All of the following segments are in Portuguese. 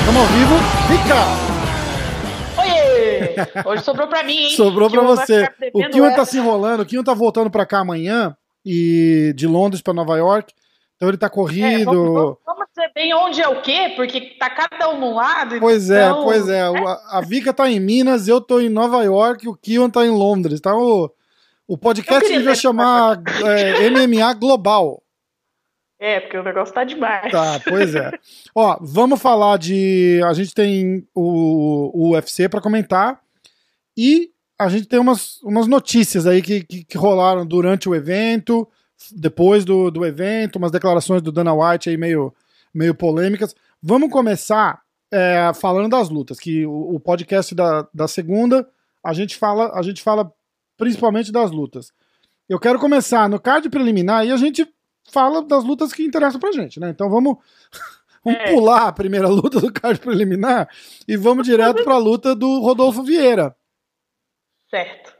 Estamos ao vivo. Fica! Oiê! Hoje sobrou pra mim, hein? Sobrou pra você. O Kion tá se enrolando. O Kion tá voltando pra cá amanhã e de Londres pra Nova York. Então ele tá É, corrido. vamos- vamos dizer bem onde é o quê, porque tá cada um num lado. Pois é, então- pois é. O- A, a Vika tá em Minas, eu tô em Nova York, o Kion tá em Londres. Tá o, o podcast devia chamar é, MMA Global. É, porque o negócio tá demais. Tá, pois é. Ó, vamos falar de. A gente tem o, o UFC pra comentar e a gente tem umas, umas notícias aí que, que, que rolaram durante o evento, depois do, do evento, umas declarações do Dana White aí meio, meio polêmicas. Vamos começar é, falando das lutas, que o, o podcast da, da segunda a gente fala a gente fala principalmente das lutas. Eu quero começar no card preliminar e a gente fala das lutas que interessam pra gente, né? Então vamos, vamos É. pular a primeira luta do card preliminar e vamos direto pra luta do Rodolfo Vieira, Certo.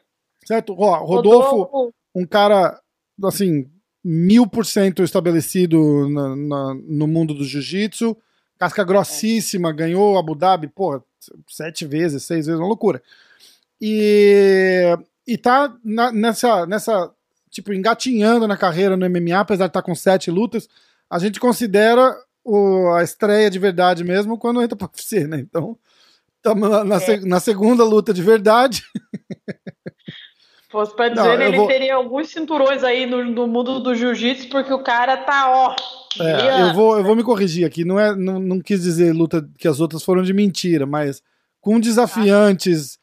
certo? Ó, Rodolfo, um cara, assim, mil por cento estabelecido na- na- no mundo do jiu-jitsu, casca grossíssima, ganhou Abu Dhabi, porra, sete vezes, seis vezes, uma loucura. E, e tá na- nessa, nessa, tipo, engatinhando na carreira no MMA, apesar de estar com sete lutas, a gente considera o- a estreia de verdade mesmo quando entra pro UFC, né? Então, estamos na, É. na segunda luta de verdade. Fosse pra dizer, ele vou- teria alguns cinturões aí no, no mundo do jiu-jitsu, porque o cara tá, ó. É, eu, vou, eu vou me corrigir aqui. Não, é, não, não quis dizer luta que as outras foram de mentira, mas com desafiantes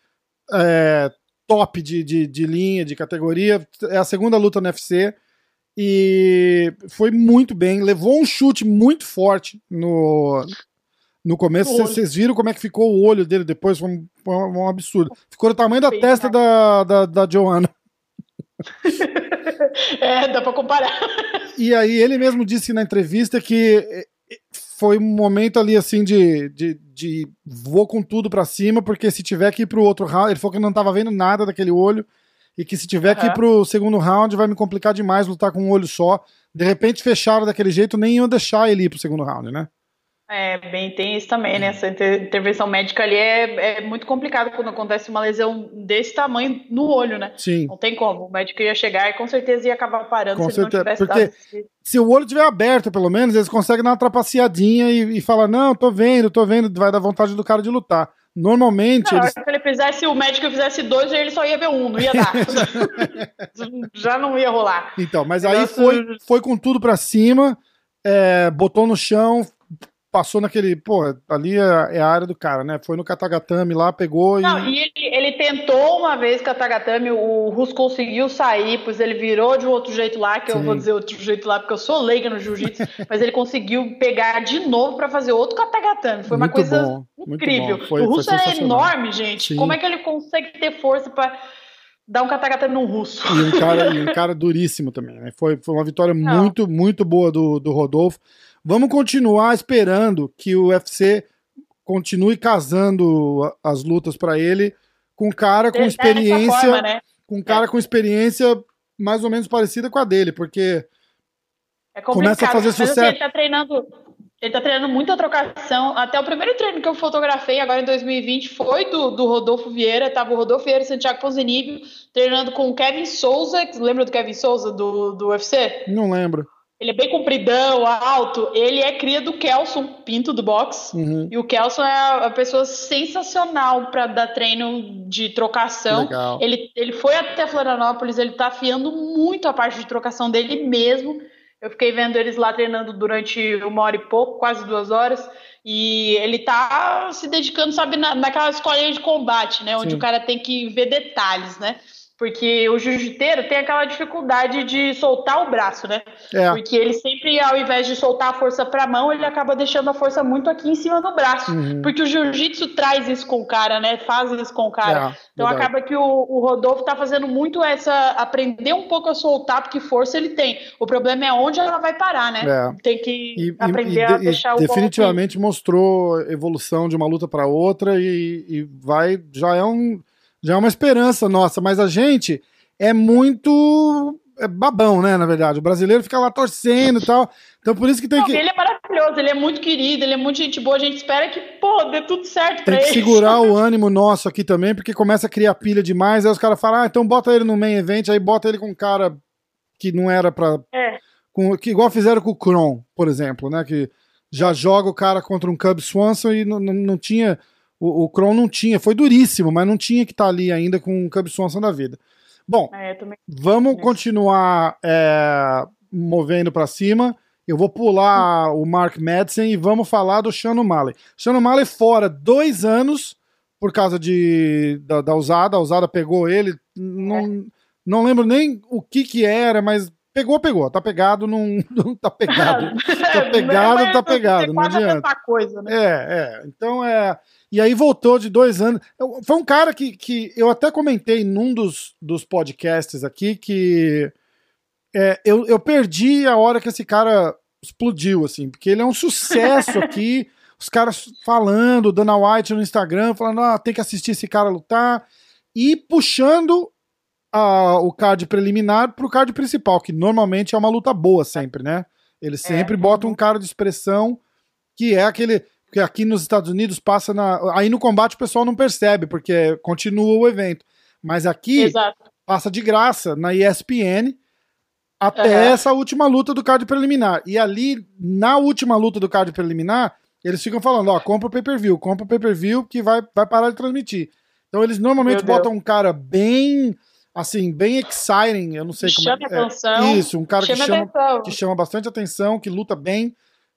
é, top de, de, de linha, de categoria. É a segunda luta no UFC. E foi muito bem. Levou um chute muito forte no, no começo. Vocês viram como é que ficou o olho dele depois? Foi um, um absurdo. Ficou do tamanho da Bem testa da, da, da Joanna. É, dá pra comparar. E aí ele mesmo disse na entrevista que eh, foi um momento ali assim de, de, de vou com tudo pra cima, porque se tiver que ir pro outro round, ele falou que não tava vendo nada daquele olho, e que se tiver que ir pro segundo round vai me complicar demais lutar com um olho só. De repente fecharam daquele jeito, nem iam deixar ele ir pro segundo round, né? É, bem, tem isso também, né? Essa inter- intervenção médica ali é, é muito complicado quando acontece uma lesão desse tamanho no olho, né? Sim. Não tem como. O médico ia chegar e com certeza ia acabar parando Com se certeza, não tivesse porque- dado Se o olho tiver aberto, pelo menos, eles conseguem dar uma trapaceadinha e, e falar: Não, tô vendo, tô vendo, vai dar vontade do cara de lutar. Normalmente, Não, eles se ele fizesse, o médico fizesse dois, ele só ia ver um, não ia dar. Já não ia rolar. Então, mas aí foi, foi com tudo pra cima, é, botou no chão, passou naquele. Pô, ali é, é a área do cara, né? Foi no Katagatame lá, pegou e. Não, e ele, ele tentou uma vez Tagatami, o Russo conseguiu sair, pois ele virou de um outro jeito lá, que eu Sim. vou dizer outro jeito lá, porque eu sou leiga no jiu-jitsu, mas ele conseguiu pegar de novo pra fazer outro Katagatame. Foi uma Muito coisa bom, incrível. Foi- o russo é enorme, gente. Sim. Como é que ele consegue ter força pra dar um Katagatame num russo? E um cara, e um cara duríssimo também, né? Foi, foi uma vitória Não. muito, muito boa do, do Rodolfo. Vamos continuar esperando que o UFC continue casando as lutas pra ele com cara com experiência, forma, né? com cara com experiência mais ou menos parecida com a dele, porque É Começa a fazer assim, sucesso. ele tá treinando. Ele tá treinando muita trocação. Até o primeiro treino que eu fotografei agora em 2020 foi do, do Rodolfo Vieira. Tava o Rodolfo Vieira e Santiago Ponzinibbio treinando com o Kevin Souza. Lembra do Kevin Souza do, do UFC? não lembro. Ele é bem compridão, alto. Ele é cria do Kelson Pinto do boxe. Uhum. E o Kelson é a pessoa sensacional para dar treino de trocação. Legal. Ele, ele foi até Florianópolis, ele tá afiando muito a parte de trocação dele mesmo. Eu fiquei vendo eles lá treinando durante uma hora e pouco, quase duas horas. E ele tá se dedicando, sabe, na, naquela escolinha de combate, né? Onde Sim. o cara tem que ver detalhes, né? Porque o jiu-jiteiro tem aquela dificuldade de soltar o braço, né? É, Porque ele sempre, ao invés de soltar a força para a mão, ele acaba deixando a força muito aqui em cima do braço. Uhum. Porque o jiu-jitsu traz isso com o cara, né? Faz isso com o cara. É, então verdade. acaba que o, o Rodolfo tá fazendo muito essa. aprender um pouco a soltar, porque força ele tem. O problema é onde ela vai parar, né? É. Tem que E, aprender e a de- deixar o definitivamente mostrou evolução de uma luta para outra e, e vai já é um já é uma esperança nossa, mas a gente é muito é babão, né, na verdade. O brasileiro fica lá torcendo e tal. Então por isso que tem Não, que. Ele é maravilhoso, ele é muito querido, ele é muito gente boa. A gente espera que, pô, dê tudo certo Tem pra que ele. segurar o ânimo nosso aqui também, porque começa a criar pilha demais. Aí os caras falam, ah, então bota ele no main event, aí bota ele com um cara que não era pra. É. Com, que igual fizeram com o Kron, por exemplo, né? Que já joga o cara contra um Cub Swanson e não, não, não tinha. O, o Kron não tinha, foi duríssimo, mas não tinha que estar ali ainda com um Cub Swanson da vida. Bom, É. Vamos continuar é, movendo para cima. Eu vou pular o Mark Madsen e vamos falar do Sean O'Malley. Sean O'Malley fora dois anos por causa de, da, da usada. A usada pegou ele. Não, não lembro nem o que que era, mas pegou, pegou. Tá pegado, não, não tá pegado. Tá pegado, Mas tá pegado, não adianta. coisa, né? É, é. Então é. E aí voltou de dois anos. Foi um cara que, que eu até comentei num dos, dos podcasts aqui que é, eu, eu perdi a hora que esse cara explodiu, assim, porque ele é um sucesso aqui. Os caras falando, Dana White no Instagram, falando, ah, tem que assistir esse cara lutar. E puxando a- o card preliminar pro card principal, que normalmente é uma luta boa sempre, né? Eles sempre botam um cara de expressão que é aquele. Porque aqui nos Estados Unidos passa na. Aí no combate o pessoal não percebe, porque continua o evento. Mas aqui Exato. passa de graça na ESPN até Aham. essa última luta do card preliminar. E ali, na última luta do card preliminar, eles ficam falando: ó, compra o pay-per-view, compra o pay-per-view que vai, vai parar de transmitir. Então eles normalmente Meu Deus. botam um cara bem. Assim, bem exciting, eu não sei Que como é. chame atenção, Isso, um cara que Chama chama, atenção. que chama bastante atenção, que luta bem,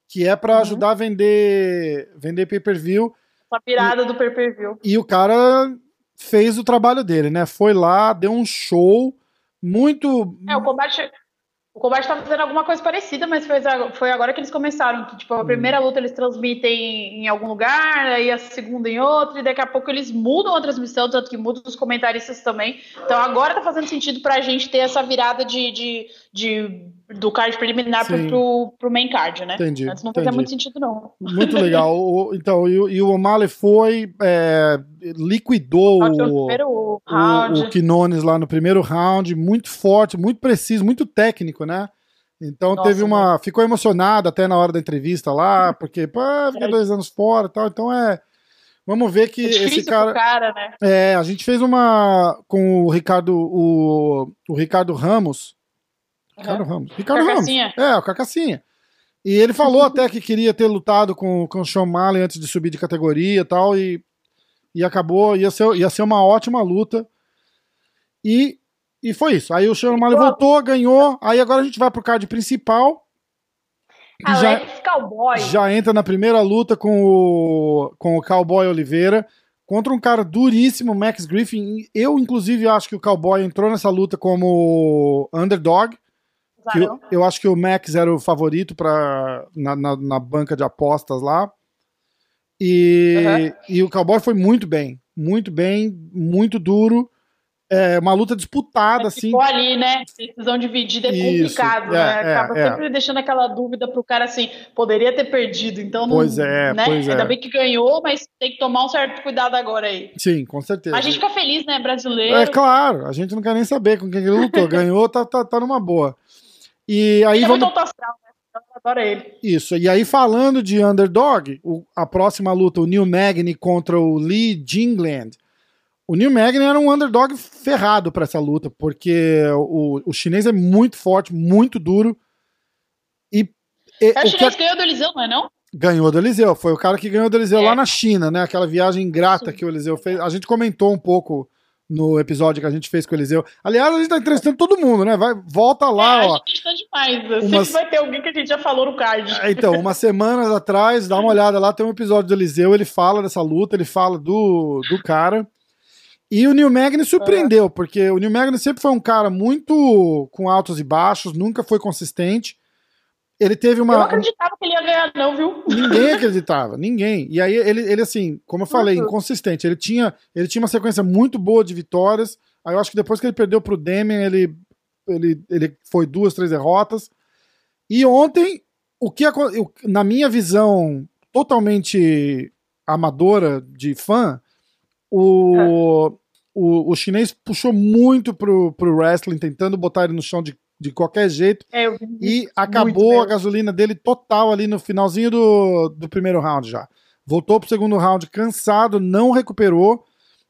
que é pra Uhum. ajudar a vender, vender pay-per-view. Essa pirada do pay-per-view. E o cara fez o trabalho dele, né? Foi lá, deu um show muito. É, o combate. O combate tá fazendo alguma coisa parecida, mas foi, foi agora que eles começaram. Que, tipo, a primeira luta eles transmitem em algum lugar, aí a segunda em outro, e daqui a pouco eles mudam a transmissão, tanto que mudam os comentaristas também. Então agora tá fazendo sentido pra gente ter essa virada de, de, de do card preliminar pro, Sim. pro, pro main card, né? Entendi, Antes não fazia muito sentido, não. Muito legal. O- então, e, o- e o O'Malley foi. é, liquidou o o, o, Quinones lá no primeiro round, muito forte, muito preciso, muito técnico, né? Então Nossa, teve uma. Ficou emocionado até na hora da entrevista lá, porque, pô, fiquei dois anos fora e tal. Então é. Vamos ver que É esse cara. cara, né? É, a gente fez uma com o Ricardo, o, o Ricardo Ramos. Ricardo Ramos. Ricardo. Ramos. É, o Carcassinha. E ele falou até que queria ter lutado com, com o Sean Malley antes de subir de categoria e tal, e, e acabou, ia ser, ia ser uma ótima luta. E, e foi isso. Aí o Sean Malley voltou, ganhou, aí agora a gente vai pro card principal. Já, Alex Cowboy. já entra na primeira luta com o, com o Cowboy Oliveira contra um cara duríssimo, Max Griffin. Eu, inclusive, acho que o Cowboy entrou nessa luta como underdog. Eu, eu acho que o Max era o favorito pra, na, na, na banca de apostas lá. E, Uhum. e o Cowboy foi muito bem. Muito bem, muito duro. É uma luta disputada, assim. Ficou ali, né? Decisão dividida é Isso, complicado, é, né? é, Acaba é. sempre deixando aquela dúvida pro cara assim, poderia ter perdido, então não. Pois é, né? pois é. Ainda bem que ganhou, mas tem que tomar um certo cuidado agora aí. Sim, com certeza. A gente fica feliz, né, brasileiro? É claro, a gente não quer nem saber com quem ele lutou. Ganhou, tá, tá, tá numa boa. E aí é vamos. astral, né? Então, eu adoro ele. Isso. E aí, falando de underdog, o- a próxima luta, o Neil Magny contra o Lee Jingland. O Neil Magny era um underdog ferrado pra essa luta, porque o, o chinês é muito forte, muito duro. E, e É o o que chinês que ganhou do Eliseu, não é não? ganhou do Eliseu. Foi o cara que ganhou do Eliseu É. lá na China, né? Aquela viagem ingrata Sim. que o Eliseu fez. A gente comentou um pouco no episódio que a gente fez com o Eliseu. Aliás, a gente tá entrevistando todo mundo, né? Vai, volta lá, é, ó. a gente tá demais. Umas- Sempre vai ter alguém que a gente já falou no card. É, Então, umas semanas atrás, dá uma olhada lá, tem um episódio do Eliseu, ele fala dessa luta, ele fala do, do cara. E o Neil Magny surpreendeu, porque o Neil Magny sempre foi um cara muito com altos e baixos, nunca foi consistente. Ele teve Eu não uma. acreditava que ele ia ganhar, não, viu? Ninguém acreditava, ninguém. E aí ele, ele assim, como eu falei, Uhum. inconsistente. Ele tinha, ele tinha uma sequência muito boa de vitórias. Aí eu acho que depois que ele perdeu pro Demian, ele, ele, ele foi duas, três derrotas. E ontem, o que eu- na minha visão totalmente amadora de fã, o, o, o chinês puxou muito pro, pro wrestling, tentando botar ele no chão de, de qualquer jeito. É, E acabou a gasolina dele total ali no finalzinho do, do primeiro round já. Voltou pro segundo round cansado, não recuperou.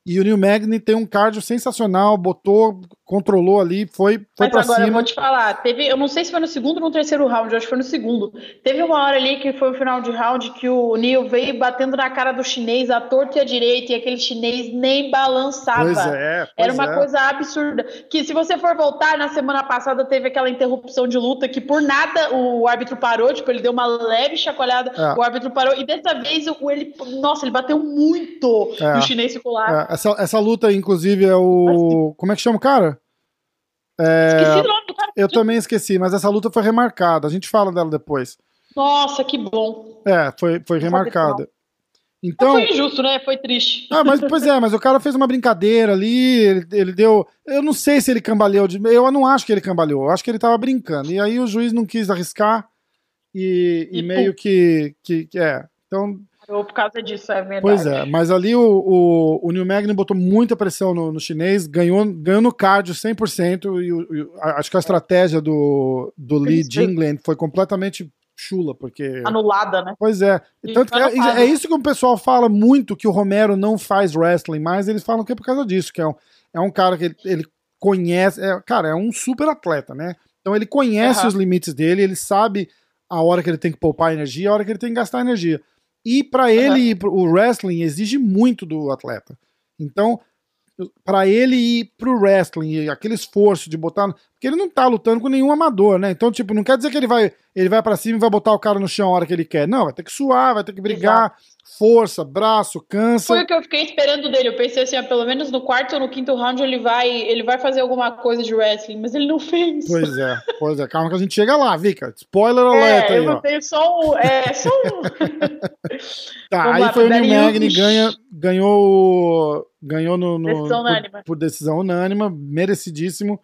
E o New Magny tem um cardio sensacional, botou, controlou ali, foi, foi Mas pra agora eu cima. vou te falar, teve, eu não sei se foi no segundo ou no terceiro round, eu acho que foi no segundo. Teve uma hora ali que foi o final de round que o Neil veio batendo na cara do chinês, a torta e a direita, e aquele chinês nem balançava. Pois é, pois Era uma é. coisa absurda. Que se você for voltar, na semana passada teve aquela interrupção de luta que por nada o árbitro parou, tipo, ele deu uma leve chacoalhada, É. o árbitro parou, e dessa vez o, ele, nossa, ele bateu muito É. e o chinês ficou lá. É, essa, essa luta, inclusive, é o. Como é que chama o cara? Esqueci o nome do cara. Eu também esqueci, mas essa luta foi remarcada. A gente fala dela depois. Nossa, que bom. É, foi, foi remarcada. Mas Então. foi injusto, né? Foi triste. Ah, mas pois é, mas o cara fez uma brincadeira ali, ele, ele deu. Eu não sei se ele cambaleou. De, eu não acho que ele cambaleou, eu acho que ele tava brincando. E aí o juiz não quis arriscar e, e E meio que, que. que- É. Então, Parou por causa disso, é verdade. pois é. Mas ali o, o, o New Magny botou muita pressão no, no chinês, ganhou, ganhou no cardio 100%. E, o- e acho que a estratégia do, do Lee. Jingland foi completamente chula, porque. Anulada, né? Pois é. E Tanto que é, é isso que o pessoal fala muito que o Romero não faz wrestling, mas eles falam que é por causa disso, que é um, é um cara que ele, ele conhece, é, cara, é um super atleta, né? Então ele conhece Aham. os limites dele, ele sabe a hora que ele tem que poupar energia, a hora que ele tem que gastar energia. E pra ele, pro- o wrestling exige muito do atleta. Então, pra ele ir pro wrestling, e aquele esforço de botar, porque ele não tá lutando com nenhum amador, né? Então, tipo, não quer dizer que ele vai, ele vai para cima e vai botar o cara no chão a hora que ele quer. Não, vai ter que suar, vai ter que brigar, força, braço, cansa. Foi o que eu fiquei esperando dele. Eu pensei assim, ó, pelo menos no quarto ou no quinto round ele vai, ele vai fazer alguma coisa de wrestling, mas ele não fez. Pois é, pois é. Calma que a gente chega lá, Vika. Spoiler alert é, aí, eu ó. tenho só um. É, só um. Tá, Vamos aí lá, foi o Darius. Magny, ganha, ganhou, ganhou no, no- Decisão por, por decisão unânime, merecidíssimo.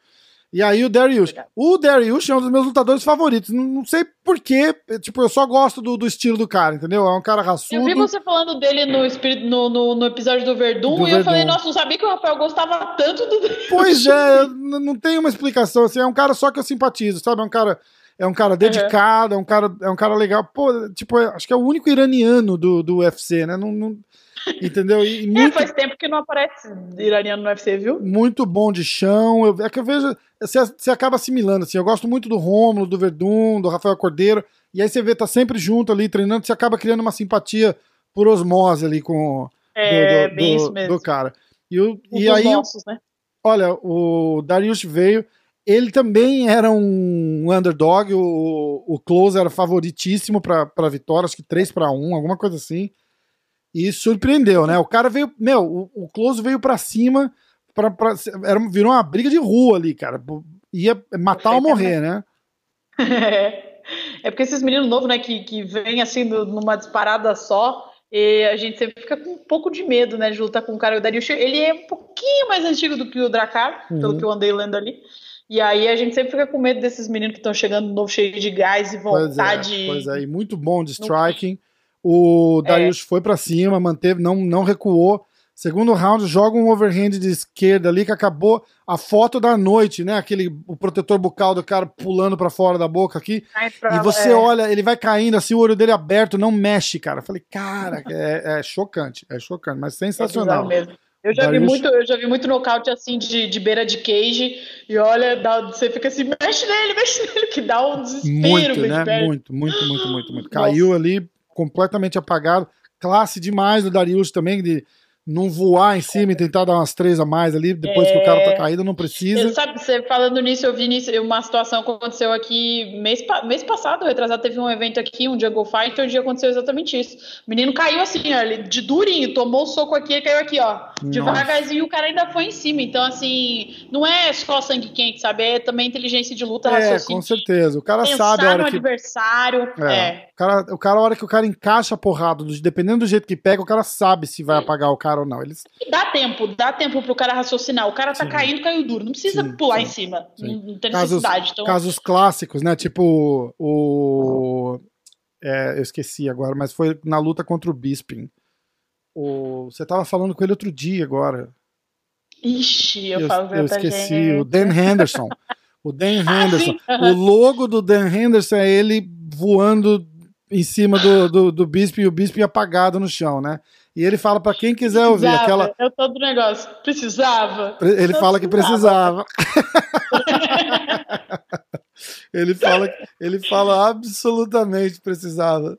E aí o Darius. Obrigado. O Darius é um dos meus lutadores favoritos. Não, não sei porquê, tipo, eu só gosto do, do estilo do cara, entendeu? É um cara raçudo. Eu vi você falando dele no, espírito- no, no, no episódio do Verdun Do e eu falei, Verdun. nossa, não sabia que o Rafael gostava tanto do. Pois é, não tem uma explicação. Assim, é um cara só que eu simpatizo, sabe? É um cara, é um cara dedicado, é um cara, é um cara legal. Pô, tipo, é- acho que é o único iraniano do, do UFC, né? Não, não- entendeu? E, É, muito, faz tempo que não aparece iraniano no UFC, viu? muito bom de chão. Eu, é que eu vejo. Você, você acaba assimilando, assim. Eu gosto muito do Rômulo, do Verdun, do Rafael Cordeiro. E aí você vê, tá sempre junto ali, treinando, você acaba criando uma simpatia por osmose ali com É, do, do- do- do cara. E, o- Um e aí, nossos, né? olha, o Darius veio. Ele também era um underdog. O, o Close era favoritíssimo pra vitória, acho que 3 para 1, alguma coisa assim. E surpreendeu, né? O cara veio. Meu, o, o Close veio pra cima. Pra, pra, era, virou uma briga de rua ali, cara. Ia matar ou morrer, né? É. É porque esses meninos novos, né, que, que vêm assim no- numa disparada só, e a gente sempre fica com um pouco de medo, né, de lutar com o cara. O Darius, ele é um pouquinho mais antigo do que o Dracar, Uhum. pelo que eu andei lendo ali. E aí a gente sempre fica com medo desses meninos que estão chegando novo, cheio de gás e Pois vontade. é, pois é, e muito bom de striking. O Darius foi pra cima, manteve, não, não recuou. Segundo round, joga um overhand de esquerda ali que acabou a foto da noite, né? Aquele o protetor bucal do cara pulando pra fora da boca aqui. Ai, E você é. olha, ele vai caindo assim, o olho dele aberto, não mexe, cara. Eu falei, cara, é, é chocante, é chocante, mas É sensacional. bizarro mesmo. Eu já, vi Darius- muito, eu já vi muito nocaute assim de, de beira de cage e olha, dá- você fica assim, mexe nele, mexe nele, que dá um desespero. Muito, né? Muito, muito, muito, muito, muito. Caiu ali completamente apagado. Classe demais do Darius também, de não voar em cima e tentar dar umas três a mais ali, depois que o cara tá caído, não precisa. Eu, sabe, você falando nisso, eu vi nisso, uma situação que aconteceu aqui mês, mês passado, retrasado, teve um evento aqui, um Jungle Fight, onde aconteceu exatamente isso. O menino caiu assim, ó, ele, de durinho, tomou o soco aqui e caiu aqui, ó. Devagarzinho, o cara ainda foi em cima. Então, assim, não é só sangue quente, sabe? É também inteligência de luta, É, raciocínio. com certeza. O cara sabe a hora no que. adversário. É. É. O, cara, o cara, a hora que o cara encaixa a porrada, do- dependendo do jeito que pega, o cara sabe se vai apagar o cara ou não. Eles, dá tempo, dá tempo pro cara raciocinar. O cara tá Sim. caindo, caiu duro. Não precisa Sim, pular sim, em cima. sim. Não, tem Casos- necessidade. Então, casos clássicos, né? Tipo o. é, eu esqueci agora, mas foi na luta contra o Bisping. O, você tava falando com ele outro dia agora. Ixi, eu, Eu, falo eu esqueci, gente. o Dan Henderson. O Dan Ah, Henderson. aham. O logo do Dan Henderson é ele voando em cima do, do, do bispo e o bispo apagado no chão, né? E ele fala pra quem quiser ouvir Precisava, aquela. Eu tô do negócio. Precisava. Ele fala que precisava. ele fala, ele fala absolutamente precisava.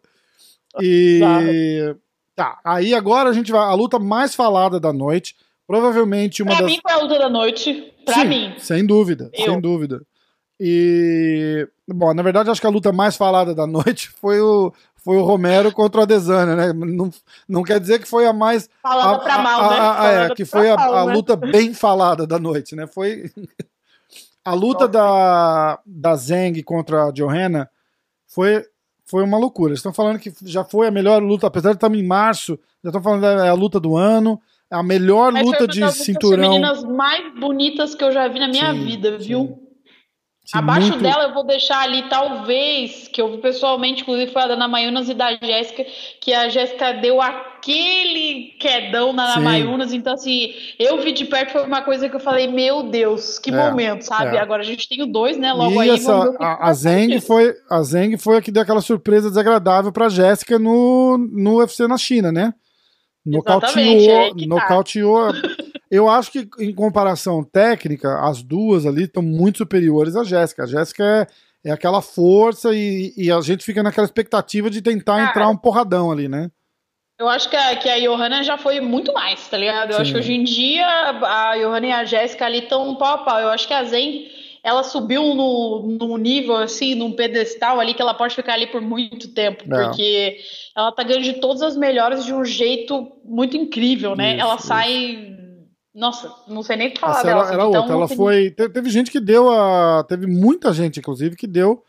E tá, aí agora a gente vai a luta mais falada da noite, provavelmente uma Pra das mim foi a luta da noite. Pra Sim, mim. sem dúvida, Eu. sem dúvida. E bom, na verdade acho que a luta mais falada da noite foi o foi o Romero contra o Adesanya, né? Não, não quer dizer que foi a mais Falada a- pra mal, a- né? a- é, Falada que foi a, a né? luta bem falada da noite, né? Foi a luta da, da Zeng contra a Johanna foi, foi uma loucura. Eles estão falando que já foi a melhor luta, apesar de estarmos em março, já estão falando que é a luta do ano, a melhor Mas foi luta de das cinturão. femininas mais bonitas que eu já vi na minha Sim, vida, viu? Sim, Abaixo muito- dela eu vou deixar ali, talvez, que eu vi pessoalmente, inclusive foi a da Ana Mayunas e da Jéssica, que a Jéssica deu aquele quedão na Ana Sim. Mayunas, então assim, eu vi de perto, foi uma coisa que eu falei, meu Deus, que É, momento, sabe? é. Agora a gente tem o dois, né? Logo e aí, essa, a, a Zeng foi a Zeng foi a que deu aquela surpresa desagradável pra Jéssica no, no UFC na China, né? Exatamente, é aí Nocauteou, tá. Eu acho que em comparação técnica, as duas ali estão muito superiores à Jéssica. A Jéssica é, é aquela força e, e a gente fica naquela expectativa de tentar Cara, entrar um porradão ali, né? Eu acho que a, que a Johanna já foi muito mais, tá ligado? Eu Sim. acho que hoje em dia a Johanna e a Jéssica ali estão pau a pau. Eu acho que a Zen, ela subiu no, num nível, assim, num pedestal ali que ela pode ficar ali por muito tempo, É. porque ela tá ganhando de todas as melhores de um jeito muito incrível, né? Isso, ela isso. sai. Nossa, não sei nem o que falar Essa dela. era, assim, era outra. Ela foi. te- Teve gente que deu a. Teve muita gente, inclusive, que deu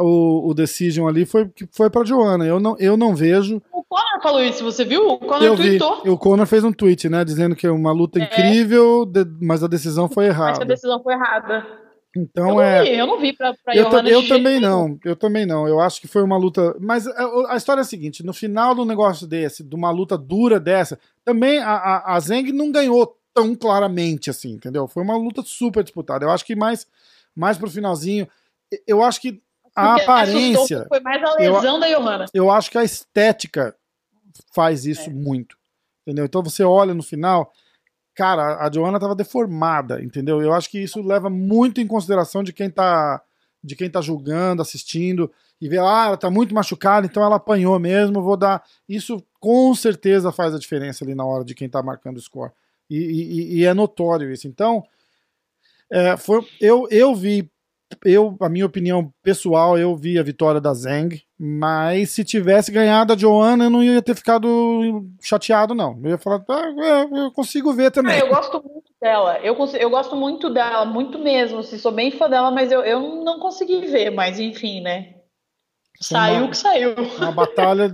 o, o decision ali, foi, que foi pra Joana. Eu não, eu não vejo. O Conor falou isso, você viu? O Conor Eu vi. tweetou. E o Conor fez um tweet, né? Dizendo que é uma luta É. incrível, mas a decisão foi Mas que a errada. decisão foi errada. eu Então não é. vi, eu não vi pra, pra Eu, Johanna de eu também nenhum. não, eu também não. Eu acho que foi uma luta. Mas a, a história é a seguinte: no final do negócio desse, de uma luta dura dessa, também a, a, a Zeng não ganhou tão claramente assim, entendeu? Foi uma luta super disputada. Eu acho que mais, mais pro finalzinho. Eu acho que a Porque aparência, Foi mais a Eu- lesão da Johanna. eu acho que a estética faz isso É. muito. Entendeu? Então você olha no final, cara, a Joana tava deformada, entendeu? Eu acho que isso leva muito em consideração de quem tá de quem tá julgando, assistindo e vê, ah, ela tá muito machucada, então ela apanhou mesmo, vou dar. Isso com certeza faz a diferença ali na hora de quem tá marcando o score. E, e- e é notório isso. Então, é, foi, eu, eu vi, eu, a minha opinião pessoal, eu vi a vitória da Zeng, mas se tivesse ganhado a Joana, eu não ia ter ficado chateado, não. Eu ia falar, ah, é, eu consigo ver também. eu gosto muito dela. Eu, eu gosto muito dela, muito mesmo. Assim, sou bem fã dela, mas eu, eu não consegui ver. Mas enfim, né? Saiu uma- o que saiu. Uma batalha, uma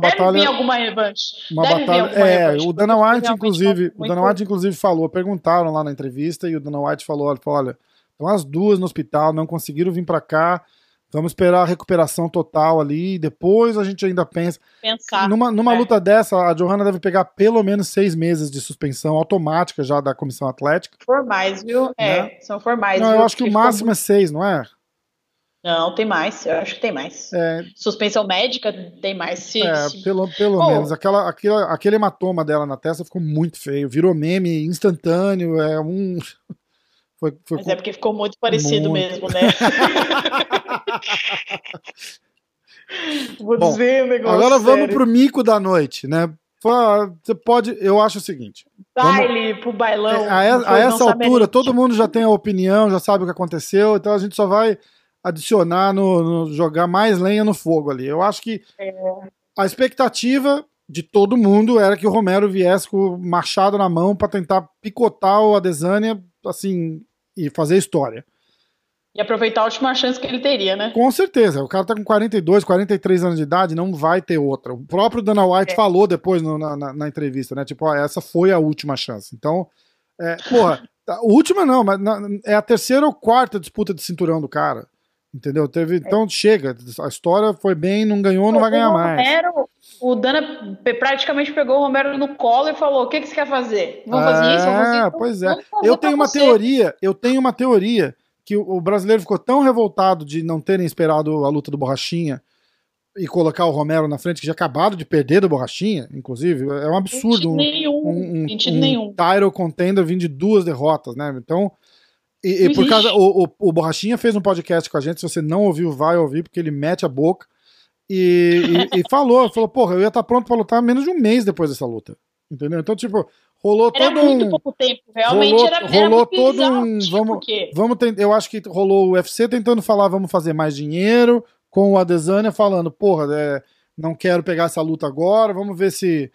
Deve vir batalha, alguma revanche. uma Deve vir batalha. alguma É, revanche, o Dana White, inclusive, o muito- Dana White, inclusive, falou, perguntaram lá na entrevista e o Dana White falou, olha, olha, estão as duas no hospital, não conseguiram vir pra cá. Vamos esperar a recuperação total ali, depois a gente ainda pensa. Pensar. Numa, numa é. luta dessa, a Johanna deve pegar pelo menos seis meses de suspensão automática já da comissão atlética. Formais, viu? É, Né? são formais. não, eu acho que o Porque ficou máximo é seis, não é? Não, tem mais. Eu acho que tem mais. É, Suspensão médica tem mais. Se, é, se- pelo, pelo Pô. menos. Aquela, aquela, aquele hematoma dela na testa ficou muito feio. Virou meme instantâneo. É um. Foi, foi Mas é porque ficou muito parecido Muito. mesmo, né? Vou Bom, dizer um negócio. Agora vamos sério. pro mico da noite, né? Você pode. Eu acho o seguinte: baile pro bailão. a, a foi- não essa altura, todo mundo já tem a opinião, já sabe o que aconteceu, então a gente só vai adicionar no, no- jogar mais lenha no fogo ali. Eu acho que É. a expectativa de todo mundo era que o Romero viesse com o machado na mão para tentar picotar o Adesanya, assim, e fazer história. E aproveitar a última chance que ele teria, né? Com certeza, o cara tá com 42, 43 anos de idade, não vai ter outra. O próprio Dana White É. falou depois no- na, na- entrevista, né? Tipo, ó, essa foi a última chance. Então, é, porra, a última não, mas na- é a terceira ou quarta disputa de cinturão do cara. Entendeu? Teve, então chega, a história foi bem, não ganhou, não vai ganhar o mais. Romero, o Dana praticamente pegou o Romero no colo e falou: o que, que você quer fazer? Vamos fazer é, isso? Vamos fazer isso? Pois é. Eu tenho uma você. teoria, eu tenho uma teoria que o brasileiro ficou tão revoltado de não terem esperado a luta do Borrachinha e colocar o Romero na frente, que já acabaram de perder do Borrachinha, inclusive, é um absurdo. Um, nenhum, um, um, um title contender vindo de duas derrotas, né? Então, e, e por causa. O, o, o, Borrachinha fez um podcast com a gente. Se você não ouviu, vai ouvir, porque ele mete a boca. E, e, e falou, falou, porra, eu ia estar tá pronto para lutar menos de um mês depois dessa luta. Entendeu? Então, tipo, rolou era todo muito pouco tempo, realmente rolou, era, era rolou todo bizarro, um. Vamos, vamos eu acho que rolou o UFC tentando falar, vamos fazer mais dinheiro, com o Adesanya falando, porra, é, não quero pegar essa luta agora, vamos ver se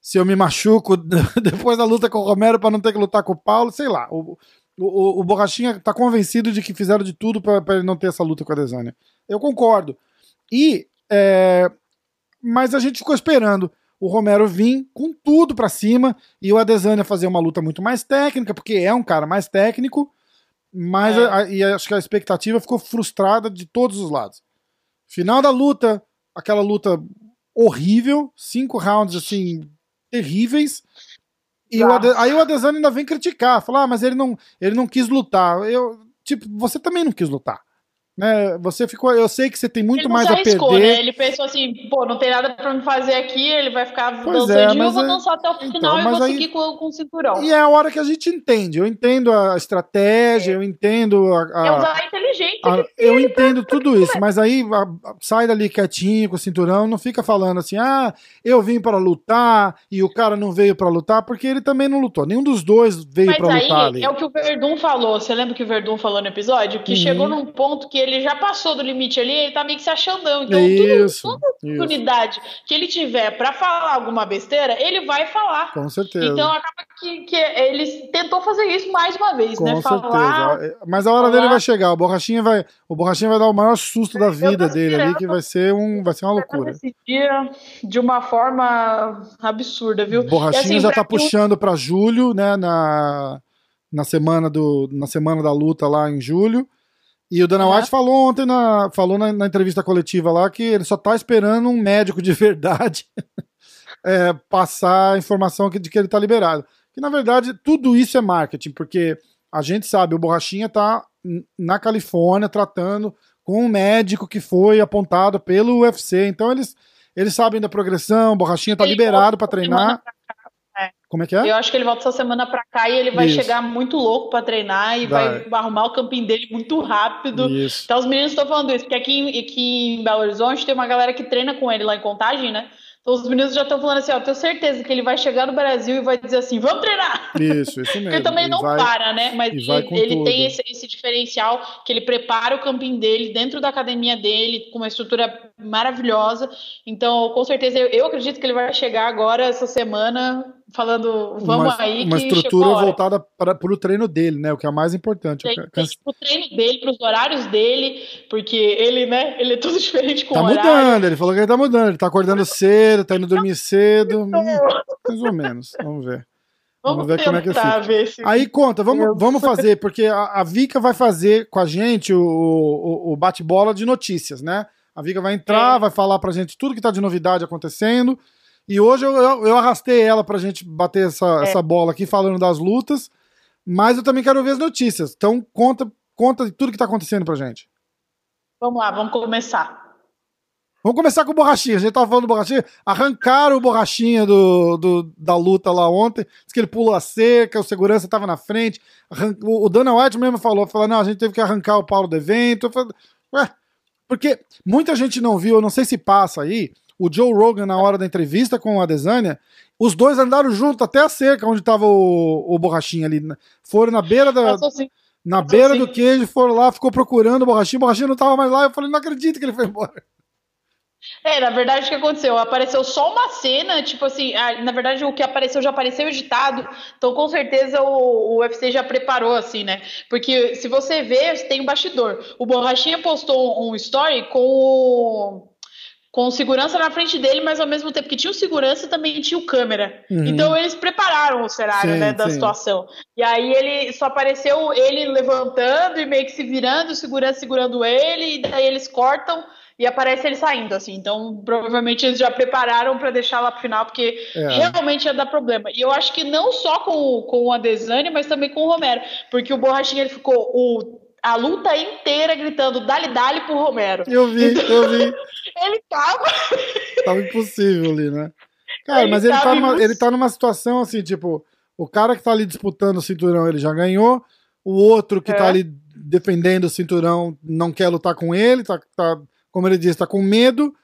se eu me machuco depois da luta com o Romero para não ter que lutar com o Paulo, sei lá. O, o, o Borrachinha tá convencido de que fizeram de tudo para ele não ter essa luta com a Adesanya. Eu concordo. E é, mas a gente ficou esperando o Romero vir com tudo para cima e o Adesanya fazer uma luta muito mais técnica, porque é um cara mais técnico, mas é. a, e acho que a expectativa ficou frustrada de todos os lados. Final da luta, aquela luta horrível, cinco rounds assim terríveis. E o Ade... aí o Adesanya ainda vem criticar, falar, ah, mas ele não, ele não quis lutar. Eu, tipo, você também não quis lutar. Né? Você ficou, eu sei que você tem muito mais a perder. Né? Ele pensou assim, pô, não tem nada para me fazer aqui, ele vai ficar pois dançando é, eu vou é... dançar até o então, final então, e vou aí... seguir com, com o cinturão. E é a hora que a gente entende. Eu entendo a estratégia, é. eu entendo a, a, é usar inteligente. A, eu entendo tudo isso, mas aí a, sai dali quietinho com o cinturão, não fica falando assim, ah, eu vim para lutar e o cara não veio para lutar, porque ele também não lutou. Nenhum dos dois veio para lutar ali. É o que o Verdun falou. Você lembra que o Verdun falou no episódio? Que uhum. chegou num ponto que ele ele já passou do limite ali, ele tá meio que se achandão. Então, isso, tudo, toda oportunidade isso. que ele tiver para falar alguma besteira, ele vai falar. Com certeza. Então acaba que, que ele tentou fazer isso mais uma vez, Com né? certeza. Falar, é, Mas a hora falar... dele vai chegar. O Borrachinha vai, o Borrachinha vai dar o maior susto da vida dele ali, que vai ser, um, vai ser uma loucura. Esse dia de uma forma absurda, viu? O Borrachinha assim, já tá puxando para julho, né? Na, na semana do na semana da luta lá em julho. E o Dana White falou ontem, na, falou na, na, entrevista coletiva lá, que ele só tá esperando um médico de verdade é, passar a informação de que ele tá liberado. Que na verdade tudo isso é marketing, porque a gente sabe, o Borrachinha tá na Califórnia tratando com um médico que foi apontado pelo UFC. Então eles, eles sabem da progressão, o Borrachinha tá ele liberado para treinar. Como é que é? Eu acho que ele volta essa semana pra cá e ele vai Isso. chegar muito louco pra treinar e vai. vai arrumar o campinho dele muito rápido. Isso. Então os meninos estão falando isso, porque aqui, aqui em Belo Horizonte tem uma galera que treina com ele lá em Contagem, né? Então os meninos já estão falando assim, ó, tenho certeza que ele vai chegar no Brasil e vai dizer assim, vamos treinar! Isso, isso mesmo. Porque também não vai, para, né? Mas ele, ele tem esse, esse, diferencial que ele prepara o camping dele dentro da academia dele, com uma estrutura maravilhosa. Então, com certeza, eu, eu acredito que ele vai chegar agora, essa semana, falando, vamos uma, aí. Uma estrutura voltada para o treino dele, né? O que é mais importante. Tem, tem o treino dele, para os horários dele, porque ele, né? Ele é tudo diferente com tá o horário. Tá mudando, ele falou que ele tá mudando, ele tá acordando cedo, tá indo dormir cedo. Mais ou menos, vamos ver. Vamos, vamos ver como é que fica. Se... Aí conta, vamos, vamos fazer, porque a, a Vika vai fazer com a gente o, o, o bate-bola de notícias, né? A Vika vai entrar, é. vai falar pra gente tudo que tá de novidade acontecendo. E hoje eu, eu, eu arrastei ela pra gente bater essa, é. essa bola aqui falando das lutas, mas eu também quero ver as notícias. Então conta, conta tudo que tá acontecendo pra gente. Vamos lá, vamos começar. Vamos começar com o Borrachinha. A gente tava falando do Borrachinha. Arrancaram o Borrachinha do, do, da luta lá ontem. Diz que ele pulou a cerca, o segurança tava na frente. Arran... O, Dana White mesmo falou, falou, não, a gente teve que arrancar o Paulo do evento. Eu falei, ué, porque muita gente não viu, eu não sei se passa aí, o Joe Rogan, na hora da entrevista com a Desânia, os dois andaram junto até a cerca onde estava o, o borrachinho ali. Foram na beira da. Na beira do queijo, foram lá, ficou procurando o borrachinho, o borrachinho não estava mais lá. Eu falei, não acredito que ele foi embora. É, na verdade, o que aconteceu? Apareceu só uma cena, tipo assim, na verdade, o que apareceu já apareceu editado, então com certeza o, o UFC já preparou, assim, né? Porque se você vê, tem um bastidor. O Borrachinha postou um story com o com segurança na frente dele, mas ao mesmo tempo que tinha o segurança, também tinha o câmera. Uhum. Então eles prepararam o cenário, sim, né, da sim. situação. E aí ele só apareceu ele levantando e meio que se virando, o segurança segurando ele, e daí eles cortam e aparece ele saindo, assim. Então, provavelmente eles já prepararam para deixar lá pro final, porque é. realmente ia dar problema. E eu acho que não só com, com o Adesanya, mas também com o Romero, porque o Borrachinha ele ficou o, a luta inteira gritando dali dali pro Romero. Eu vi, então, eu vi. ele tava. tava impossível ali, né? Cara, ele mas ele tá, numa, ele tá numa situação assim, tipo, o cara que tá ali disputando o cinturão, ele já ganhou. O outro que tá é. tá ali defendendo o cinturão não quer lutar com ele, tá, tá como ele disse, tá com medo.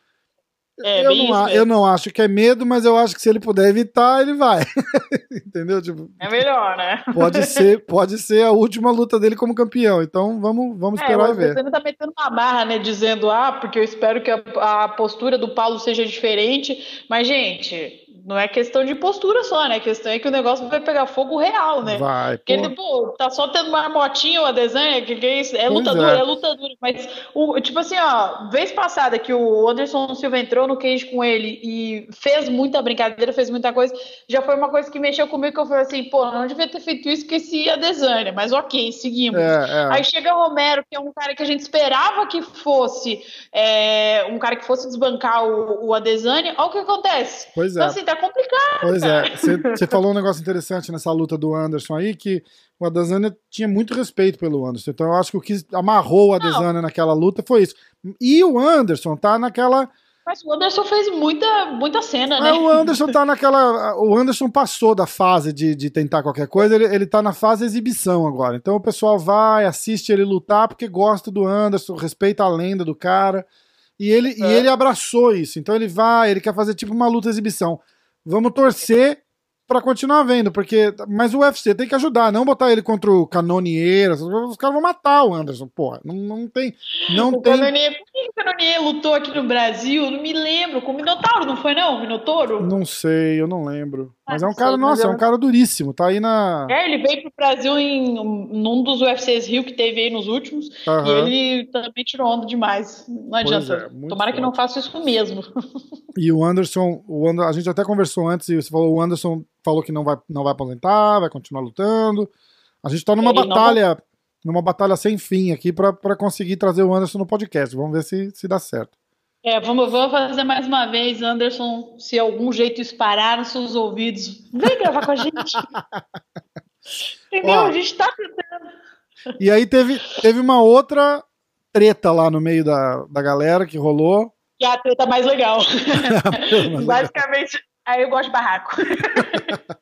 É, eu, não, eu não acho que é medo, mas eu acho que se ele puder evitar, ele vai. Entendeu? Tipo, é melhor, né? Pode ser, pode ser a última luta dele como campeão. Então vamos, vamos é, esperar e ver. Você tá metendo uma barra, né? Dizendo, ah, porque eu espero que a, a postura do Paulo seja diferente. Mas, gente, não é questão de postura só, né? A questão é que o negócio vai pegar fogo real, né? Vai. Porque ele, pô, tá só tendo uma motinha ou a desenha, que, que é isso? É luta dura, é. é luta dura. Mas, o, tipo assim, ó, vez passada que o Anderson Silva entrou no cage com ele e fez muita brincadeira, fez muita coisa, já foi uma coisa que mexeu comigo que eu falei assim, pô, não devia ter feito isso que esse a desenha, mas ok, seguimos. É, é. Aí chega o Romero, que é um cara que a gente esperava que fosse é, um cara que fosse desbancar o, o Adesanya, olha o que acontece. Pois é. Então, assim, tá complicado. Pois é, você falou um negócio interessante nessa luta do Anderson aí, que o Adesanya tinha muito respeito pelo Anderson. Então eu acho que o que amarrou o Adesanya naquela luta foi isso. E o Anderson tá naquela. Mas o Anderson fez muita, muita cena, né? o Anderson tá naquela. O Anderson passou da fase de, de tentar qualquer coisa, ele, ele tá na fase exibição agora. Então o pessoal vai, assiste ele lutar porque gosta do Anderson, respeita a lenda do cara. E ele, é. e ele abraçou isso. Então ele vai, ele quer fazer tipo uma luta exibição. Vamos torcer para continuar vendo, porque. Mas o UFC tem que ajudar, não botar ele contra o Canonier. Os caras vão matar o Anderson, porra. Não, não tem. Não o tem... Canonier, por que o Canonier lutou aqui no Brasil? Não me lembro. Com o Minotauro, não foi, não? O Minotouro? Não sei, eu não lembro. Mas é um cara, nossa, é um cara duríssimo, tá aí na. É, ele veio pro Brasil em num dos UFCs Rio que teve aí nos últimos. Uhum. E ele também tirou onda demais. Não adianta. É, Tomara forte. que não faça isso mesmo. E o Anderson, o Anderson, a gente até conversou antes e você falou, o Anderson falou que não vai, não vai aposentar, vai continuar lutando. A gente tá numa ele batalha, não... numa batalha sem fim aqui para conseguir trazer o Anderson no podcast. Vamos ver se, se dá certo. É, vamos, vamos fazer mais uma vez, Anderson, se algum jeito esparar nos seus ouvidos, vem gravar com a gente. Entendeu? Ó, a gente tá tentando. E aí teve, teve uma outra treta lá no meio da, da galera que rolou. Que é a treta mais legal. Basicamente, Aí eu gosto de barraco.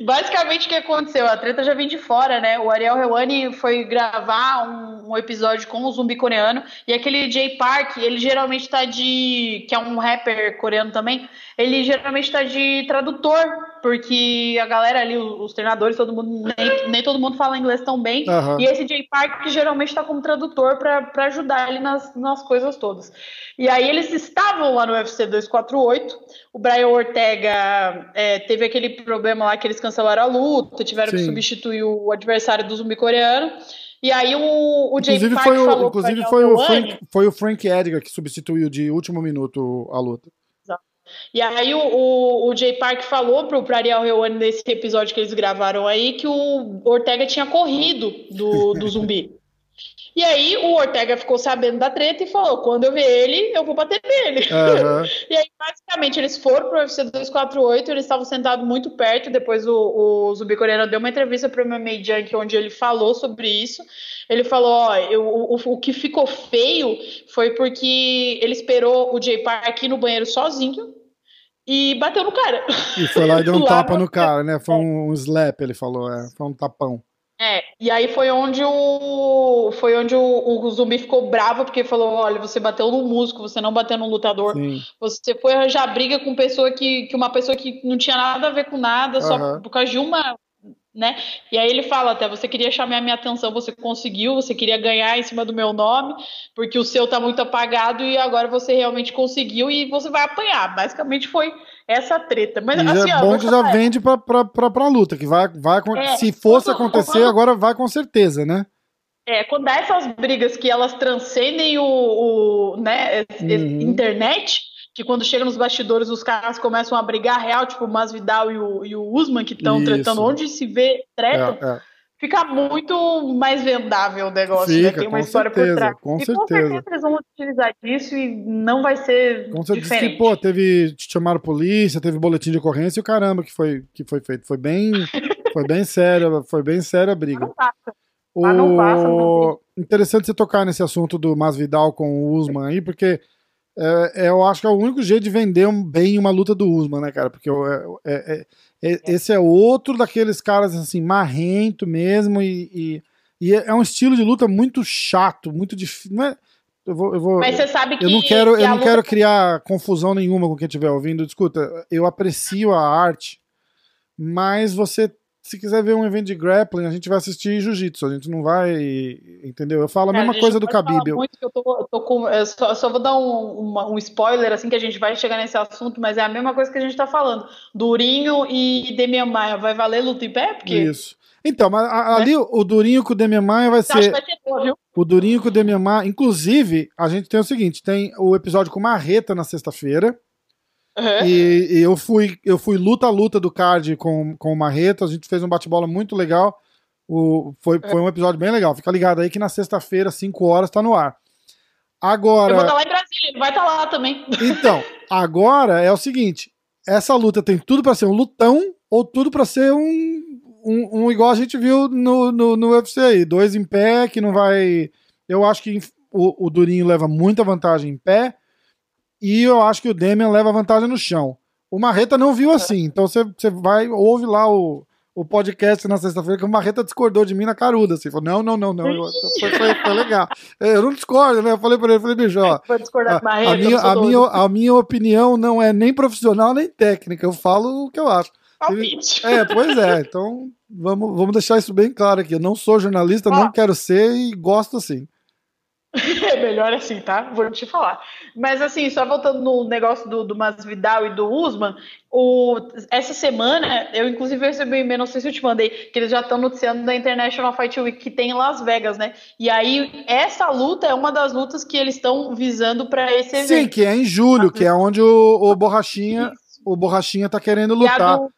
Basicamente o que aconteceu? A treta já vem de fora, né? O Ariel Helwani foi gravar um, um, episódio com o zumbi coreano e aquele Jay Park, ele geralmente tá de. que é um rapper coreano também, ele geralmente tá de tradutor, porque a galera ali, os treinadores, todo mundo, nem, nem todo mundo fala inglês tão bem. Uhum. E esse Jay Park geralmente tá como tradutor para ajudar ele nas, nas coisas todas. E aí eles estavam lá no UFC 248. O Brian Ortega é, teve aquele problema lá que eles cancelaram a luta, tiveram Sim. que substituir o adversário do zumbi coreano. E aí o, o Jay Park foi o, falou Inclusive foi o, Frank, foi o Frank Edgar que substituiu de último minuto a luta. E aí o, o, o Jay Park falou pro, pro Ariel Reuane nesse episódio que eles gravaram aí que o Ortega tinha corrido do, do zumbi. E aí o Ortega ficou sabendo da treta e falou: quando eu ver ele, eu vou bater nele. Uhum. e aí, basicamente, eles foram pro UFC 248, eles estavam sentados muito perto. Depois o, o Zumbi Coreano deu uma entrevista pro MMA Junk, onde ele falou sobre isso. Ele falou: ó, eu, o, o que ficou feio foi porque ele esperou o Jay Park ir no banheiro sozinho e bateu no cara. E foi lá e deu um tapa no cara, né? Foi um, um slap, ele falou, é, foi um tapão. É, e aí foi onde o foi onde o, o, zumbi ficou bravo porque falou, olha, você bateu no músico, você não bateu no lutador, Sim. você foi arranjar briga com pessoa que, que uma pessoa que não tinha nada a ver com nada, uhum. só por causa de uma, né? E aí ele fala até, você queria chamar a minha atenção, você conseguiu, você queria ganhar em cima do meu nome, porque o seu tá muito apagado e agora você realmente conseguiu e você vai apanhar. Basicamente foi essa treta. Mas, e assim, é bom que já vende pra, pra, pra, pra luta, que vai, vai é, se fosse acontecer, agora vai com certeza, né? É, quando dá essas brigas que elas transcendem o, o né, uhum. internet, que quando chega nos bastidores os caras começam a brigar real, tipo o Masvidal e o, e o Usman que estão tretando, onde se vê treta, é, é. fica muito mais vendável o negócio, né? fica, né? Tem uma história certeza, por trás. Com e certeza. com certeza eles vão utilizar disso e não vai ser com certeza diferente. Que, pô, teve, te chamaram polícia, teve boletim de ocorrência e o caramba que foi, que foi feito. Foi bem, foi bem sério, foi bem séria a briga. Não passa. O... não passa, não Interessante você tocar nesse assunto do Masvidal com o Usman aí, porque é, é, eu acho que é o único jeito de vender bem uma luta do Usman, né, cara? Porque é, é, é, esse é outro daqueles caras assim, marrento mesmo, e, e, e, é um estilo de luta muito chato, muito difícil. Não é, eu vou, eu vou, Mas você sabe que. Eu não quero, que eu não luta... quero criar confusão nenhuma com quem estiver ouvindo. Escuta, eu aprecio a arte, mas você se quiser ver um evento de grappling, a gente vai assistir jiu-jitsu, a gente não vai, entendeu? Eu falo a mesma a coisa do Khabib. Eu... eu, tô, eu, tô com, eu só, só, vou dar um, uma, um, spoiler, assim, que a gente vai chegar nesse assunto, mas é a mesma coisa que a gente tá falando. Durinho e Demian Maia, vai valer luta em pé? Porque... Isso. Então, mas ali é. o Durinho com o Demian Maia vai ser... Vai ter? O Durinho com o Demian Maia, inclusive, a gente tem o seguinte, tem o episódio com Marreta na sexta-feira, Uhum. E, e, eu fui eu fui luta a luta do card com, com o Marreta, a gente fez um bate-bola muito legal. O, foi, foi um episódio bem legal. Fica ligado aí que na sexta-feira, 5 horas, tá no ar. Agora. Eu vou estar lá em Brasília, ele vai estar lá também. Então, agora é o seguinte: essa luta tem tudo para ser um lutão ou tudo para ser um, um, um, igual a gente viu no, no, no UFC aí. Dois em pé, que não vai. Eu acho que o, o Durinho leva muita vantagem em pé e eu acho que o Demian leva vantagem no chão. O Marreta não viu assim, então você, vai, ouve lá o, o podcast na sexta-feira que o Marreta discordou de mim na caruda, assim, falou, não, não, não, não, eu, foi, foi, foi, legal. É, eu não discordo, né, eu falei pra ele, falei, bicho, ó, a, a, minha, a, minha, a minha opinião não é nem profissional nem técnica, eu falo o que eu acho. É, pois é, então vamos, vamos deixar isso bem claro aqui, eu não sou jornalista, não quero ser e gosto assim. É melhor assim, tá? Vou te falar. Mas assim, só voltando no negócio do, do Masvidal e do Usman, o, essa semana, eu inclusive recebi um e-mail, não sei se eu te mandei, que eles já estão noticiando da International Fight Week que tem em Las Vegas, né? E aí, essa luta é uma das lutas que eles estão visando para esse evento. Sim, que é em julho, que é onde o, o Borrachinha, o Borrachinha tá querendo lutar. E a, do,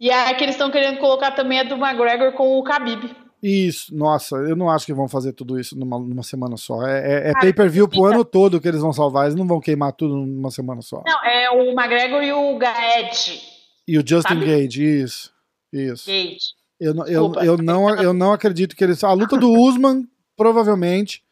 e a que eles estão querendo colocar também é do McGregor com o Khabib. Isso, nossa, eu não acho que vão fazer tudo isso numa, numa semana só. É, é, é pay-per-view pro ano todo que eles vão salvar, eles não vão queimar tudo numa semana só. Não, é o McGregor e o Gaed. E o Justin sabe? Gage, isso. Isso. Gage. Eu, eu, eu, não, eu não acredito que eles. A luta do Usman, provavelmente,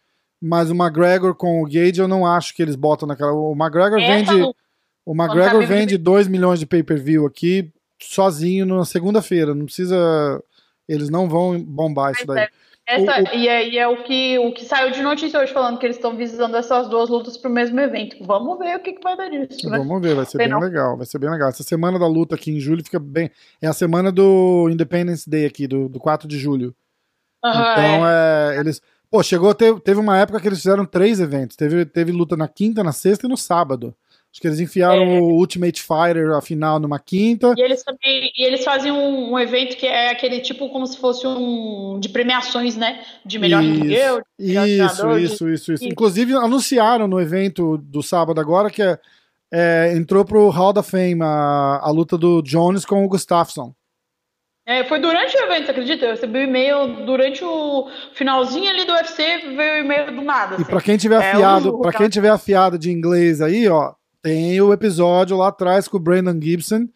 mas o McGregor com o Gage, eu não acho que eles botam naquela. O McGregor Essa vende. Luta. O McGregor vende 2 milhões de pay-per-view aqui sozinho na segunda-feira. Não precisa eles não vão bombar isso daí. É, essa, o, o... E, é, e é o que, o que saiu de notícia hoje falando que eles estão visando essas duas lutas para o mesmo evento. Vamos ver o que, que vai dar disso. Né? Vamos ver, vai ser bem não. legal. Vai ser bem legal. Essa semana da luta aqui em julho fica bem. É a semana do Independence Day aqui, do, do 4 de julho. Uhum, então, é. é. eles. Pô, chegou, teve, teve uma época que eles fizeram três eventos. Teve, teve luta na quinta, na sexta e no sábado. Acho que eles enfiaram é. o Ultimate Fighter, a final, numa quinta. E eles também e eles fazem um, um, evento que é aquele tipo como se fosse um de premiações, né? De melhor isso, ringueu, isso, isso, isso, isso, Inclusive, anunciaram no evento do sábado agora que é, é, entrou pro Hall da Fame a, a luta do Jones com o Gustafsson. É, foi durante o evento, você acredita? Eu recebi o um e-mail durante o finalzinho ali do UFC, veio o e-mail do nada. Assim. E pra quem tiver é, afiado, é, para quem tiver afiado de inglês aí, ó, tem o episódio lá atrás com o Brandon Gibson,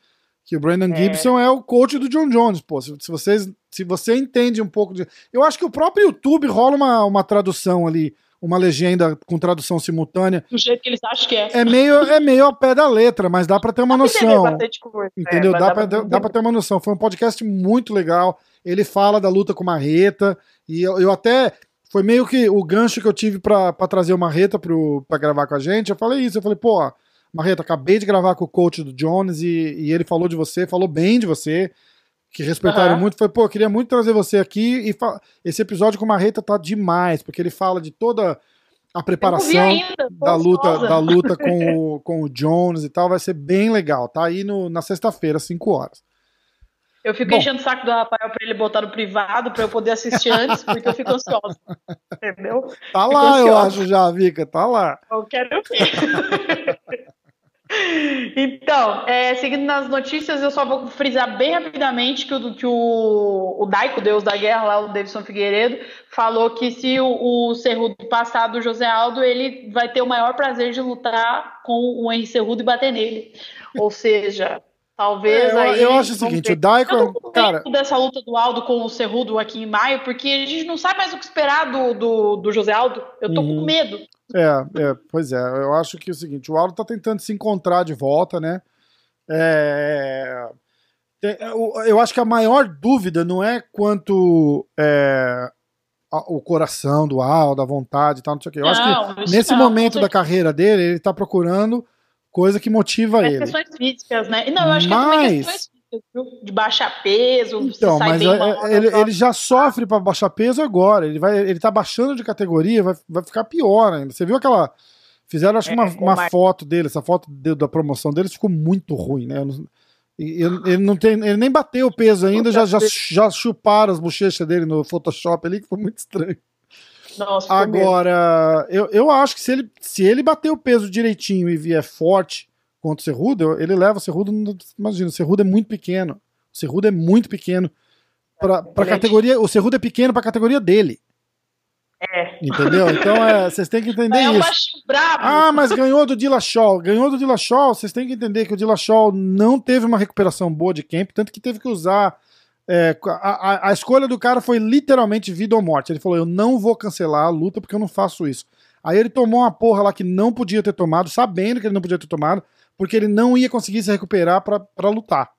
que o Brandon é. Gibson é o coach do John Jones, pô. Se, se, vocês, se você entende um pouco de. Eu acho que o próprio YouTube rola uma, uma tradução ali, uma legenda com tradução simultânea. Do jeito que eles acham que é. É meio, é meio ao pé da letra, mas dá para ter uma noção. Coisa, entendeu? É, dá, para dá pra ter uma noção. Foi um podcast muito legal. Ele fala da luta com Marreta. E eu, eu até. Foi meio que o gancho que eu tive para trazer o Marreta para gravar com a gente. Eu falei isso. Eu falei, pô Marreta, acabei de gravar com o coach do Jones e, e ele falou de você, falou bem de você, que respeitaram uhum. muito. Foi, pô, queria muito trazer você aqui e esse episódio com o Marreta tá demais, porque ele fala de toda a preparação ainda, da luta, da luta com o, com o Jones e tal, vai ser bem legal. Tá aí no, na sexta-feira, 5 horas. Eu fico Bom. enchendo o saco do Rafael para ele botar no privado para eu poder assistir antes, porque eu fico ansiosa. Entendeu? Tá lá, eu acho já, Vika, tá lá. Eu quero ver. Então, é, seguindo nas notícias, eu só vou frisar bem rapidamente que o, que o, o Daico, Deus da Guerra, lá, o Davidson Figueiredo, falou que se o, o Cerrudo passar do José Aldo, ele vai ter o maior prazer de lutar com o Henry Cerrudo e bater nele. Ou seja, Talvez é, aí. Eu, acho o seguinte, o Daiko. Eu tô cara... dessa luta do Aldo com o Cerrudo aqui em maio, porque a gente não sabe mais o que esperar do, do, do José Aldo. Eu tô uhum. com medo. É, é, pois é. Eu acho que é o seguinte, o Aldo tá tentando se encontrar de volta, né? É, eu acho que a maior dúvida não é quanto é, o coração do Aldo, a vontade e tal, não sei o quê. Eu não, acho que nesse momento da carreira dele, ele tá procurando coisa que motiva é ele. questões físicas, né? Não, eu acho mas... que é questões de baixar peso, então, mas é, mal, ele, ele, já sofre para baixar peso agora. Ele vai, ele tá baixando de categoria, vai, vai ficar pior ainda. Você viu aquela fizeram acho que uma, é, uma foto dele, essa foto de, da promoção dele ficou muito ruim, né? Ele, ele, não tem, ele nem bateu o peso ainda, já, já, já chuparam as bochechas dele no Photoshop ali, que foi muito estranho. Nossa, Agora, eu, eu acho que se ele, se ele bater o peso direitinho e vier forte contra o Cerrudo, ele leva o Cerrudo. Imagina, o Cerrudo é muito pequeno. O Cerrudo é muito pequeno. Pra, pra categoria, o Cerrudo é pequeno pra categoria dele. É. Entendeu? Então é, vocês têm que entender é isso. Ah, mas ganhou do Dillashaw. Ganhou do Dillashaw, vocês têm que entender que o Dillashaw não teve uma recuperação boa de camp, tanto que teve que usar é, a, a, escolha do cara foi literalmente vida ou morte. Ele falou: Eu não vou cancelar a luta porque eu não faço isso. Aí ele tomou uma porra lá que não podia ter tomado, sabendo que ele não podia ter tomado, porque ele não ia conseguir se recuperar para lutar.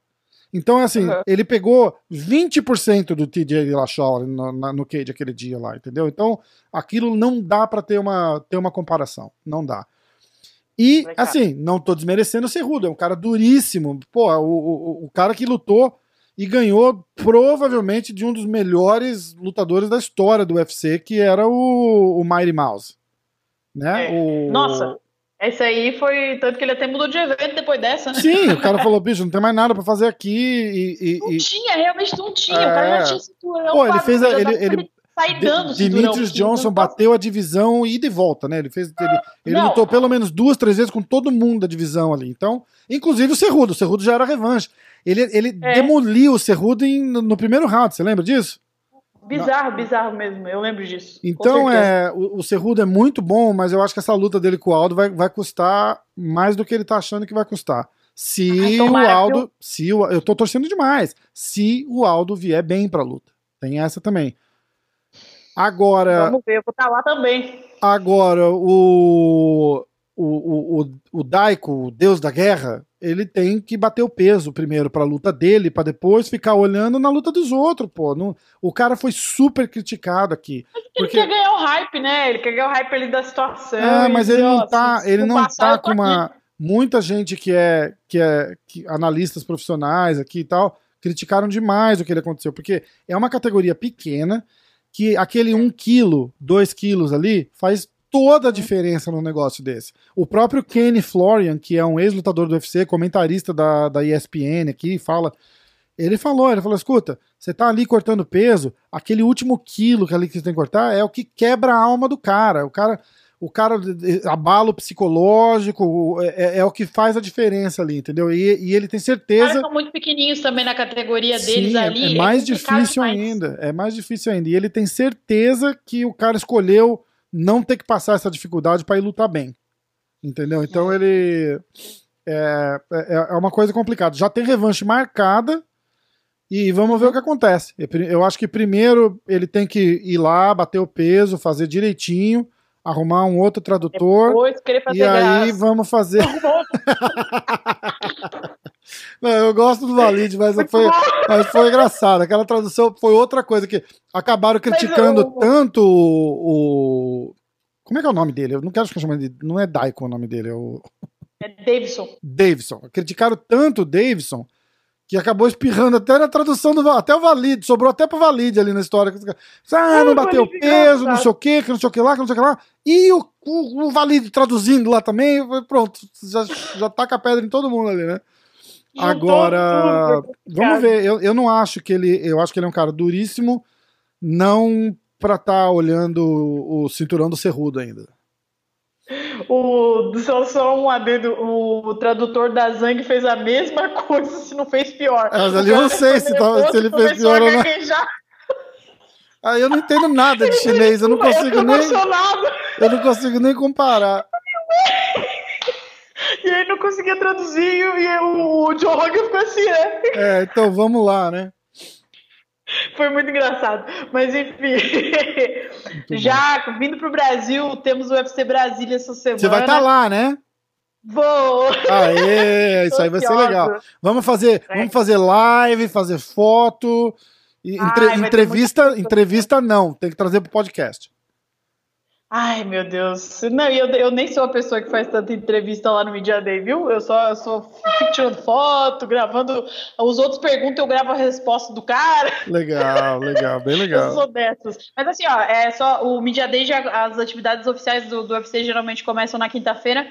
Então, assim, uhum. ele pegou 20% do TJ Dillashaw no, no cage aquele dia lá, entendeu? Então, aquilo não dá para ter uma, ter uma comparação. Não dá. E, assim, não tô desmerecendo o Cerrudo, é um cara duríssimo. Pô, o, o, o cara que lutou e ganhou provavelmente de um dos melhores lutadores da história do UFC, que era o, o Mighty Mouse. Né? É. O... Nossa, esse aí foi. Tanto que ele até mudou de evento depois dessa, né? Sim, o cara falou, bicho, não tem mais nada pra fazer aqui. E, e, não e... tinha, realmente não tinha. É... O cara já tinha cinturão. Pô, ele fez. A, ele, ele, sair dando Demetrius Johnson bateu a divisão ida e volta, né? Ele fez. Ele, ele lutou pelo menos duas, três vezes com todo mundo da divisão ali. Então, inclusive o Cerrudo. O Cerrudo já era revanche. Ele, ele é. demoliu o Cerrudo em, no primeiro round, você lembra disso? Bizarro, Não. bizarro mesmo, eu lembro disso. Então, é, o, o Cerrudo é muito bom, mas eu acho que essa luta dele com o Aldo vai, vai custar mais do que ele tá achando que vai custar. Se o Aldo. Eu... Se o, eu tô torcendo demais. Se o Aldo vier bem pra luta. Tem essa também. Agora. Vamos ver, eu vou estar tá lá também. Agora, o. O, o, o Daiko, o deus da guerra, ele tem que bater o peso primeiro pra luta dele, para depois ficar olhando na luta dos outros, pô. Não, o cara foi super criticado aqui. Porque... ele quer ganhar o hype, né? Ele quer ganhar o hype ali da situação. É, mas ele não tá, ele não tá com uma. Muita gente que é, que é que, analistas profissionais aqui e tal, criticaram demais o que ele aconteceu, porque é uma categoria pequena que aquele 1 quilo, 2 quilos ali faz toda a diferença no negócio desse. O próprio Kenny Florian, que é um ex-lutador do UFC, comentarista da, da ESPN aqui, fala. Ele falou, ele falou: escuta, você tá ali cortando peso, aquele último quilo que ali que você tem que cortar é o que quebra a alma do cara. O cara o cara abalo psicológico é, é, é, o que faz a diferença ali, entendeu? E, e ele tem certeza. Os caras são muito pequenininhos também na categoria deles Sim, ali. É, é mais difícil ainda. É mais difícil ainda. E ele tem certeza que o cara escolheu não ter que passar essa dificuldade para ir lutar bem. Entendeu? Então é. ele. É, é, é uma coisa complicada. Já tem revanche marcada. E vamos ver o que acontece. Eu acho que primeiro ele tem que ir lá, bater o peso, fazer direitinho arrumar um outro tradutor. Depois e aí vamos fazer. Não, eu gosto do Valide, mas foi, mas foi engraçado. Aquela tradução foi outra coisa que acabaram criticando eu... tanto o, o, Como é que é o nome dele? Eu não quero ficar chamando de. Não é Daiko o nome dele, é o. É Davidson. Davidson. Criticaram tanto o Davidson que acabou espirrando até na tradução do até o Valide, sobrou até pro Valide ali na história. Ah, não bateu peso, não sei o que, que não sei o que lá, que não sei o que lá. E o, o, o Valide traduzindo lá também, pronto, já, já taca a pedra em todo mundo ali, né? Agora, vamos ver. Eu, eu não acho que ele. Eu acho que ele é um cara duríssimo, não pra estar tá olhando o, o cinturão do Cerrudo ainda. O, só, só um adendo, o, o tradutor da Zang fez a mesma coisa, se não fez pior. Mas ali eu não sei se, tá, se ele fez pior ou não. Ah, eu não entendo nada de chinês, eu não consigo eu nem. Eu não consigo nem comparar. E aí não conseguia traduzir e o, o Joe Rogan ficou assim, né? É, então vamos lá, né? Foi muito engraçado. Mas enfim. Muito já bom. vindo pro Brasil, temos o UFC Brasília essa semana. Você vai estar tá lá, né? Vou! Aê, isso aí vai ser legal. Vamos fazer, é. vamos fazer live, fazer foto. Entre, Ai, entrevista, entrevista não, tem que trazer pro podcast. Ai, meu Deus. Não, eu, eu nem sou a pessoa que faz tanta entrevista lá no Media Day, viu? Eu só eu só fico tirando foto, gravando. Os outros perguntam, eu gravo a resposta do cara. Legal, legal, bem legal. eu sou dessas. Mas assim, ó, é só o Media Day, já, as atividades oficiais do, do UFC geralmente começam na quinta-feira,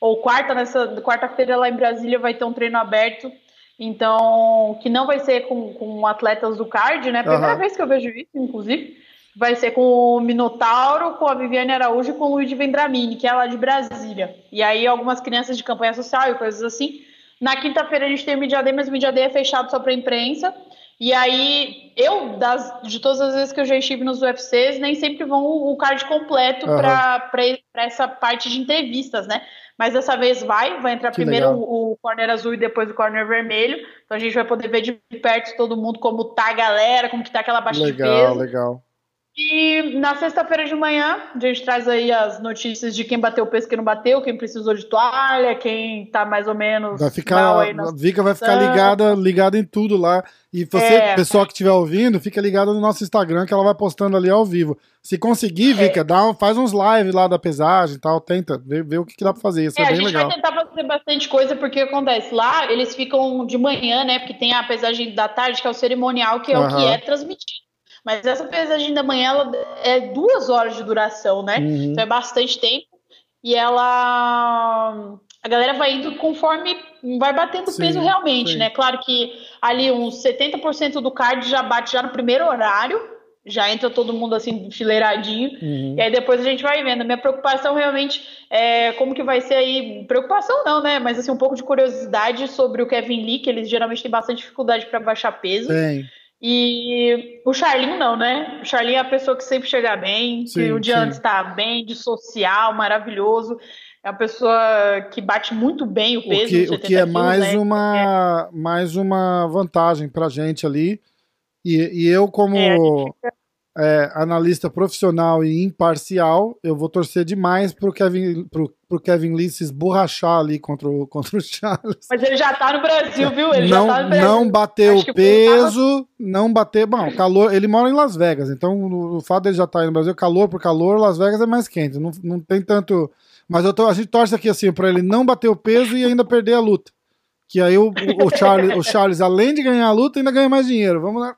ou quarta, nessa quarta-feira lá em Brasília vai ter um treino aberto. Então, que não vai ser com, com atletas do card, né? Primeira uhum. vez que eu vejo isso, inclusive vai ser com o Minotauro, com a Viviane Araújo e com o Luiz Vendramini, que é lá de Brasília. E aí algumas crianças de campanha social e coisas assim. Na quinta-feira a gente tem o Media Day, mas o Media Day é fechado só para imprensa. E aí, eu, das, de todas as vezes que eu já estive nos UFCs, nem sempre vão o card completo uhum. para essa parte de entrevistas, né? Mas dessa vez vai, vai entrar que primeiro o, o, corner azul e depois o corner vermelho. Então a gente vai poder ver de perto todo mundo como tá a galera, como que tá aquela baixa legal, de peso. Legal, legal. E na sexta-feira de manhã, a gente traz aí as notícias de quem bateu o peso, quem não bateu, quem precisou de toalha, quem tá mais ou menos. Vai ficar, a Vika vai ficar ligada, ligada em tudo lá. E você, é, pessoal que estiver ouvindo, fica ligado no nosso Instagram que ela vai postando ali ao vivo. Se conseguir, Vika, é. dá um, faz uns lives lá da pesagem e tal, tenta ver, ver o que, que, dá pra fazer. Isso é, é bem legal. A gente vai tentar fazer bastante coisa, porque acontece lá, eles ficam de manhã, né? Porque tem a pesagem da tarde, que é o cerimonial, que é uhum. o que é transmitido. Mas essa pesagem da manhã ela é duas horas de duração, né? Uhum. Então é bastante tempo. E ela. A galera vai indo conforme vai batendo sim, peso realmente, sim. né? Claro que ali uns 70% do card já bate já no primeiro horário, já entra todo mundo assim enfileiradinho, uhum. e aí depois a gente vai vendo. Minha preocupação realmente é como que vai ser aí, preocupação não, né? Mas assim, um pouco de curiosidade sobre o Kevin Lee, que eles geralmente têm bastante dificuldade para baixar peso. Sim. E o Charlinho não, né? O Charlinho é a pessoa que sempre chega bem, sim, que o dia sim. antes está bem, de social, maravilhoso. É uma pessoa que bate muito bem o peso. O que, o que é mais, né? uma, é. mais uma vantagem pra gente ali. E, e eu, como. É, é, analista profissional e imparcial, eu vou torcer demais pro Kevin, pro, pro Kevin Lee se esborrachar ali contra o, contra o Charles. Mas ele já tá no Brasil, viu? Ele não, já tá no Brasil. Não bateu o peso, não bater. Bom, calor. Ele mora em Las Vegas, então o, o fato dele já estar tá no Brasil, calor por calor, Las Vegas é mais quente. Não, não tem tanto. Mas eu tô, a gente torce aqui assim, para ele não bater o peso e ainda perder a luta. Que aí o, o, Charles, o Charles, além de ganhar a luta, ainda ganha mais dinheiro. Vamos lá.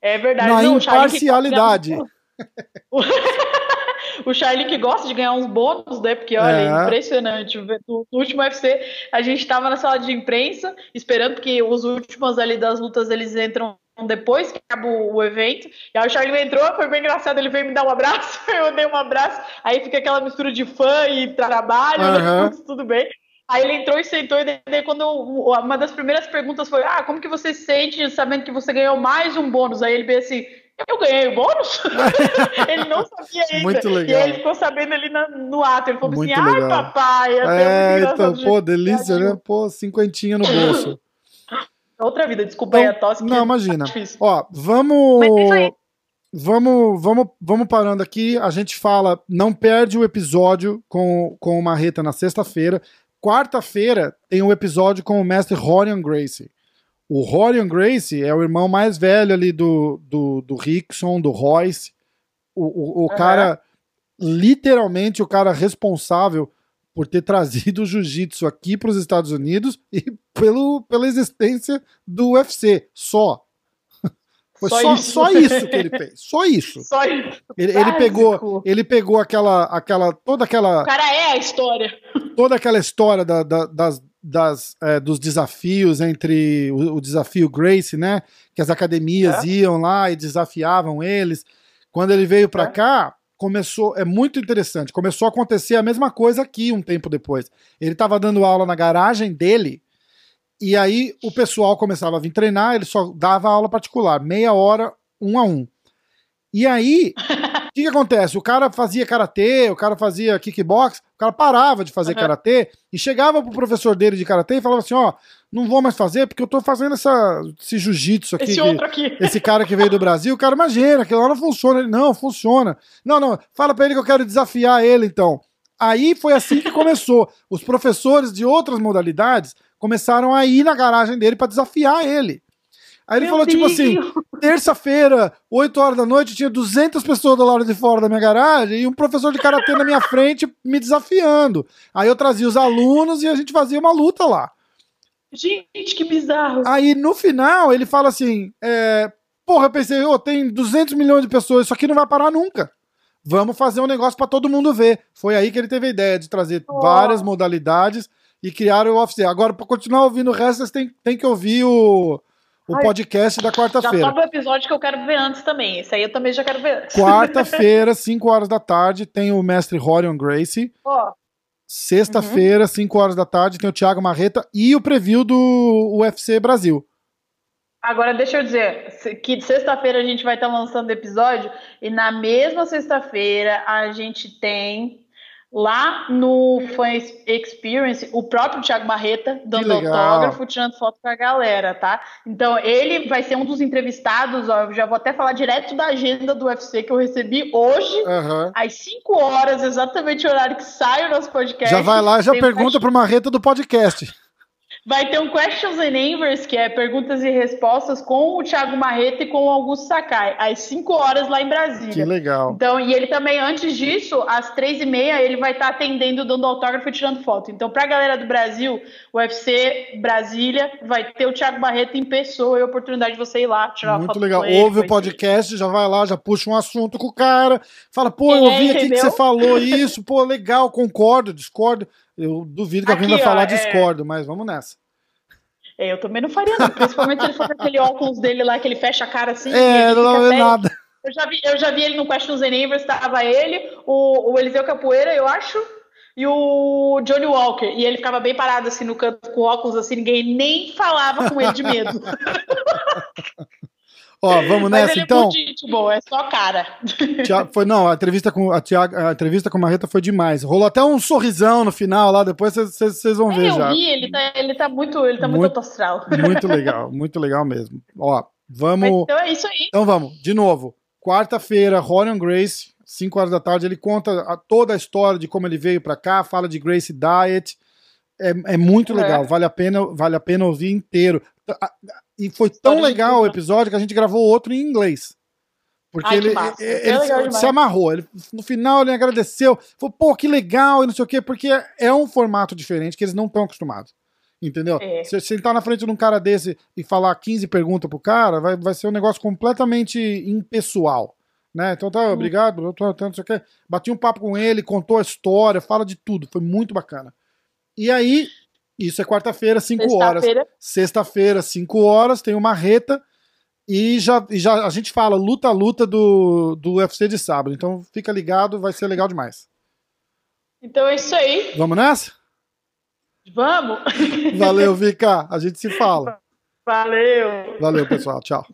É verdade. Na não, imparcialidade. o Charlie que gosta de ganhar uns bônus, né? Porque, olha, é. impressionante. No último UFC, a gente estava na sala de imprensa, esperando que os últimos ali das lutas eles entram depois que acaba o evento. E aí o Charlie entrou, foi bem engraçado, ele veio me dar um abraço, eu dei um abraço, aí fica aquela mistura de fã e trabalho, uhum. né? tudo bem. Aí ele entrou e sentou, e daí quando uma das primeiras perguntas foi: Ah, como que você se sente sabendo que você ganhou mais um bônus? Aí ele veio assim. Eu ganhei o bônus? ele não sabia ainda. Muito legal. E aí ele ficou sabendo ali na, no ato. Ele falou Muito assim: legal. ai, papai. É, então, pô, delícia, né? Pô, cinquentinha no bolso. Outra vida, desculpa então, aí a tosse. Não, é imagina. Ó, vamos. Vamos, vamos, vamos parando aqui. A gente fala, não perde o episódio com, com o Marreta na sexta-feira. Quarta-feira tem um episódio com o mestre Rorian Gracie. O Rorian Gracie é o irmão mais velho ali do, do, do Rickson, do Royce. O, o, o uhum. cara, literalmente, o cara responsável por ter trazido o jiu-jitsu aqui para os Estados Unidos e pelo, pela existência do UFC. Só. Foi só, só, isso. só isso que ele fez. Só isso. Só isso. Ele, ele, pegou, ele pegou aquela, aquela. Toda aquela. O cara é a história. Toda aquela história da, da, das, das, é, dos desafios entre o, o, desafio Grace, né? Que as academias é. iam lá e desafiavam eles. Quando ele veio para é. cá, começou, é muito interessante, começou a acontecer a mesma coisa aqui um tempo depois. Ele estava dando aula na garagem dele, e aí o pessoal começava a vir treinar, ele só dava aula particular, meia hora, um a um. E aí, o que, que, acontece? O cara fazia karatê, o cara fazia kickbox, o cara parava de fazer uhum. karatê e chegava pro professor dele de karatê e falava assim: ó, não vou mais fazer porque eu tô fazendo essa, esse jiu-jitsu aqui. Esse outro aqui. Esse cara que veio do Brasil, o cara imagina, aquilo lá não funciona. Ele, não, funciona. Não, não, fala pra ele que eu quero desafiar ele então. Aí foi assim que começou. Os professores de outras modalidades começaram a ir na garagem dele para desafiar ele. Aí ele Meu falou, Deus. tipo assim, terça-feira, 8 horas da noite, tinha 200 pessoas do lado de fora da minha garagem e um professor de karatê na minha frente me desafiando. Aí eu trazia os alunos e a gente fazia uma luta lá. Gente, que bizarro. Aí no final ele fala assim: é, Porra, eu pensei, oh, tem 200 milhões de pessoas, isso aqui não vai parar nunca. Vamos fazer um negócio para todo mundo ver. Foi aí que ele teve a ideia de trazer oh. várias modalidades e criar o UFC. Agora, para continuar ouvindo o resto, vocês têm, têm que ouvir o o Ai, podcast da quarta-feira. Já sobe o episódio que eu quero ver antes também. Esse aí eu também já quero ver antes. Quarta-feira, 5 horas da tarde, tem o mestre Horion Gracie. Oh. Sexta-feira, uhum. 5 horas da tarde, tem o Thiago Marreta e o preview do UFC Brasil. Agora, deixa eu dizer que sexta-feira a gente vai estar lançando episódio e na mesma sexta-feira a gente tem Lá no Fan Experience, o próprio Thiago Barreta dando autógrafo, tirando foto com a galera, tá? Então, ele vai ser um dos entrevistados, ó, eu já vou até falar direto da agenda do UFC que eu recebi hoje, uhum. às 5 horas, exatamente o horário que sai o nosso podcast. Já vai lá, já pergunta um... pro Marreta do podcast. Vai ter um Questions and Answers, que é perguntas e respostas com o Thiago Marreta e com o Augusto Sakai, às 5 horas lá em Brasília. Que legal. Então, e ele também, antes disso, às 3 e meia, ele vai estar tá atendendo, dando autógrafo e tirando foto. Então, pra galera do Brasil, o UFC Brasília vai ter o Thiago Marreta em pessoa e a oportunidade de você ir lá tirar Muito foto. Muito legal. Ouve o podcast, já vai lá, já puxa um assunto com o cara, fala, pô, eu é, ouvi aqui que você falou isso, pô, legal, concordo, discordo. Eu duvido que Aqui, alguém vai ó, falar é... discordo, mas vamos nessa. É, eu também não faria, não. Principalmente se ele for com aquele óculos dele lá, que ele fecha a cara assim. É, não vê nada. Eu já, vi, eu já vi ele no Questions and Answers, estava ele, o, o Eliseu Capoeira, eu acho, e o Johnny Walker. E ele ficava bem parado assim no canto com óculos assim, ninguém nem falava com ele de medo. Ó, vamos nessa então. É bom, é só cara. foi não, a entrevista com a, Thiago, a entrevista com a Marreta foi demais. Rolou até um sorrisão no final lá, depois vocês vão é, ver eu já. Vi, ele tá, ele tá muito, ele tá muito, muito astral. Muito legal, muito legal mesmo. Ó, vamos. Mas então é isso aí. Então vamos, de novo. Quarta-feira, Rorion Grace, 5 horas da tarde, ele conta a, toda a história de como ele veio para cá, fala de Grace Diet. É, é muito legal, vale a pena, vale a pena ouvir inteiro. E foi tão legal o episódio que a gente gravou outro em inglês. Porque Ai, ele, ele, ele se amarrou. Ele, no final ele agradeceu. Falou, pô, que legal e não sei o quê, porque é um formato diferente que eles não estão acostumados. Entendeu? É. Se sentar na frente de um cara desse e falar 15 perguntas pro cara, vai, vai ser um negócio completamente impessoal. Né? Então tá, obrigado, eu tô, não sei o quê. Bati um papo com ele, contou a história, fala de tudo. Foi muito bacana. E aí, isso é quarta-feira, 5 horas. Sexta-feira, 5 horas, tem uma reta. E já, e já a gente fala luta a luta do, do UFC de sábado. Então fica ligado, vai ser legal demais. Então é isso aí. Vamos nessa? Vamos! Valeu, Vika. A gente se fala. Valeu. Valeu, pessoal. Tchau.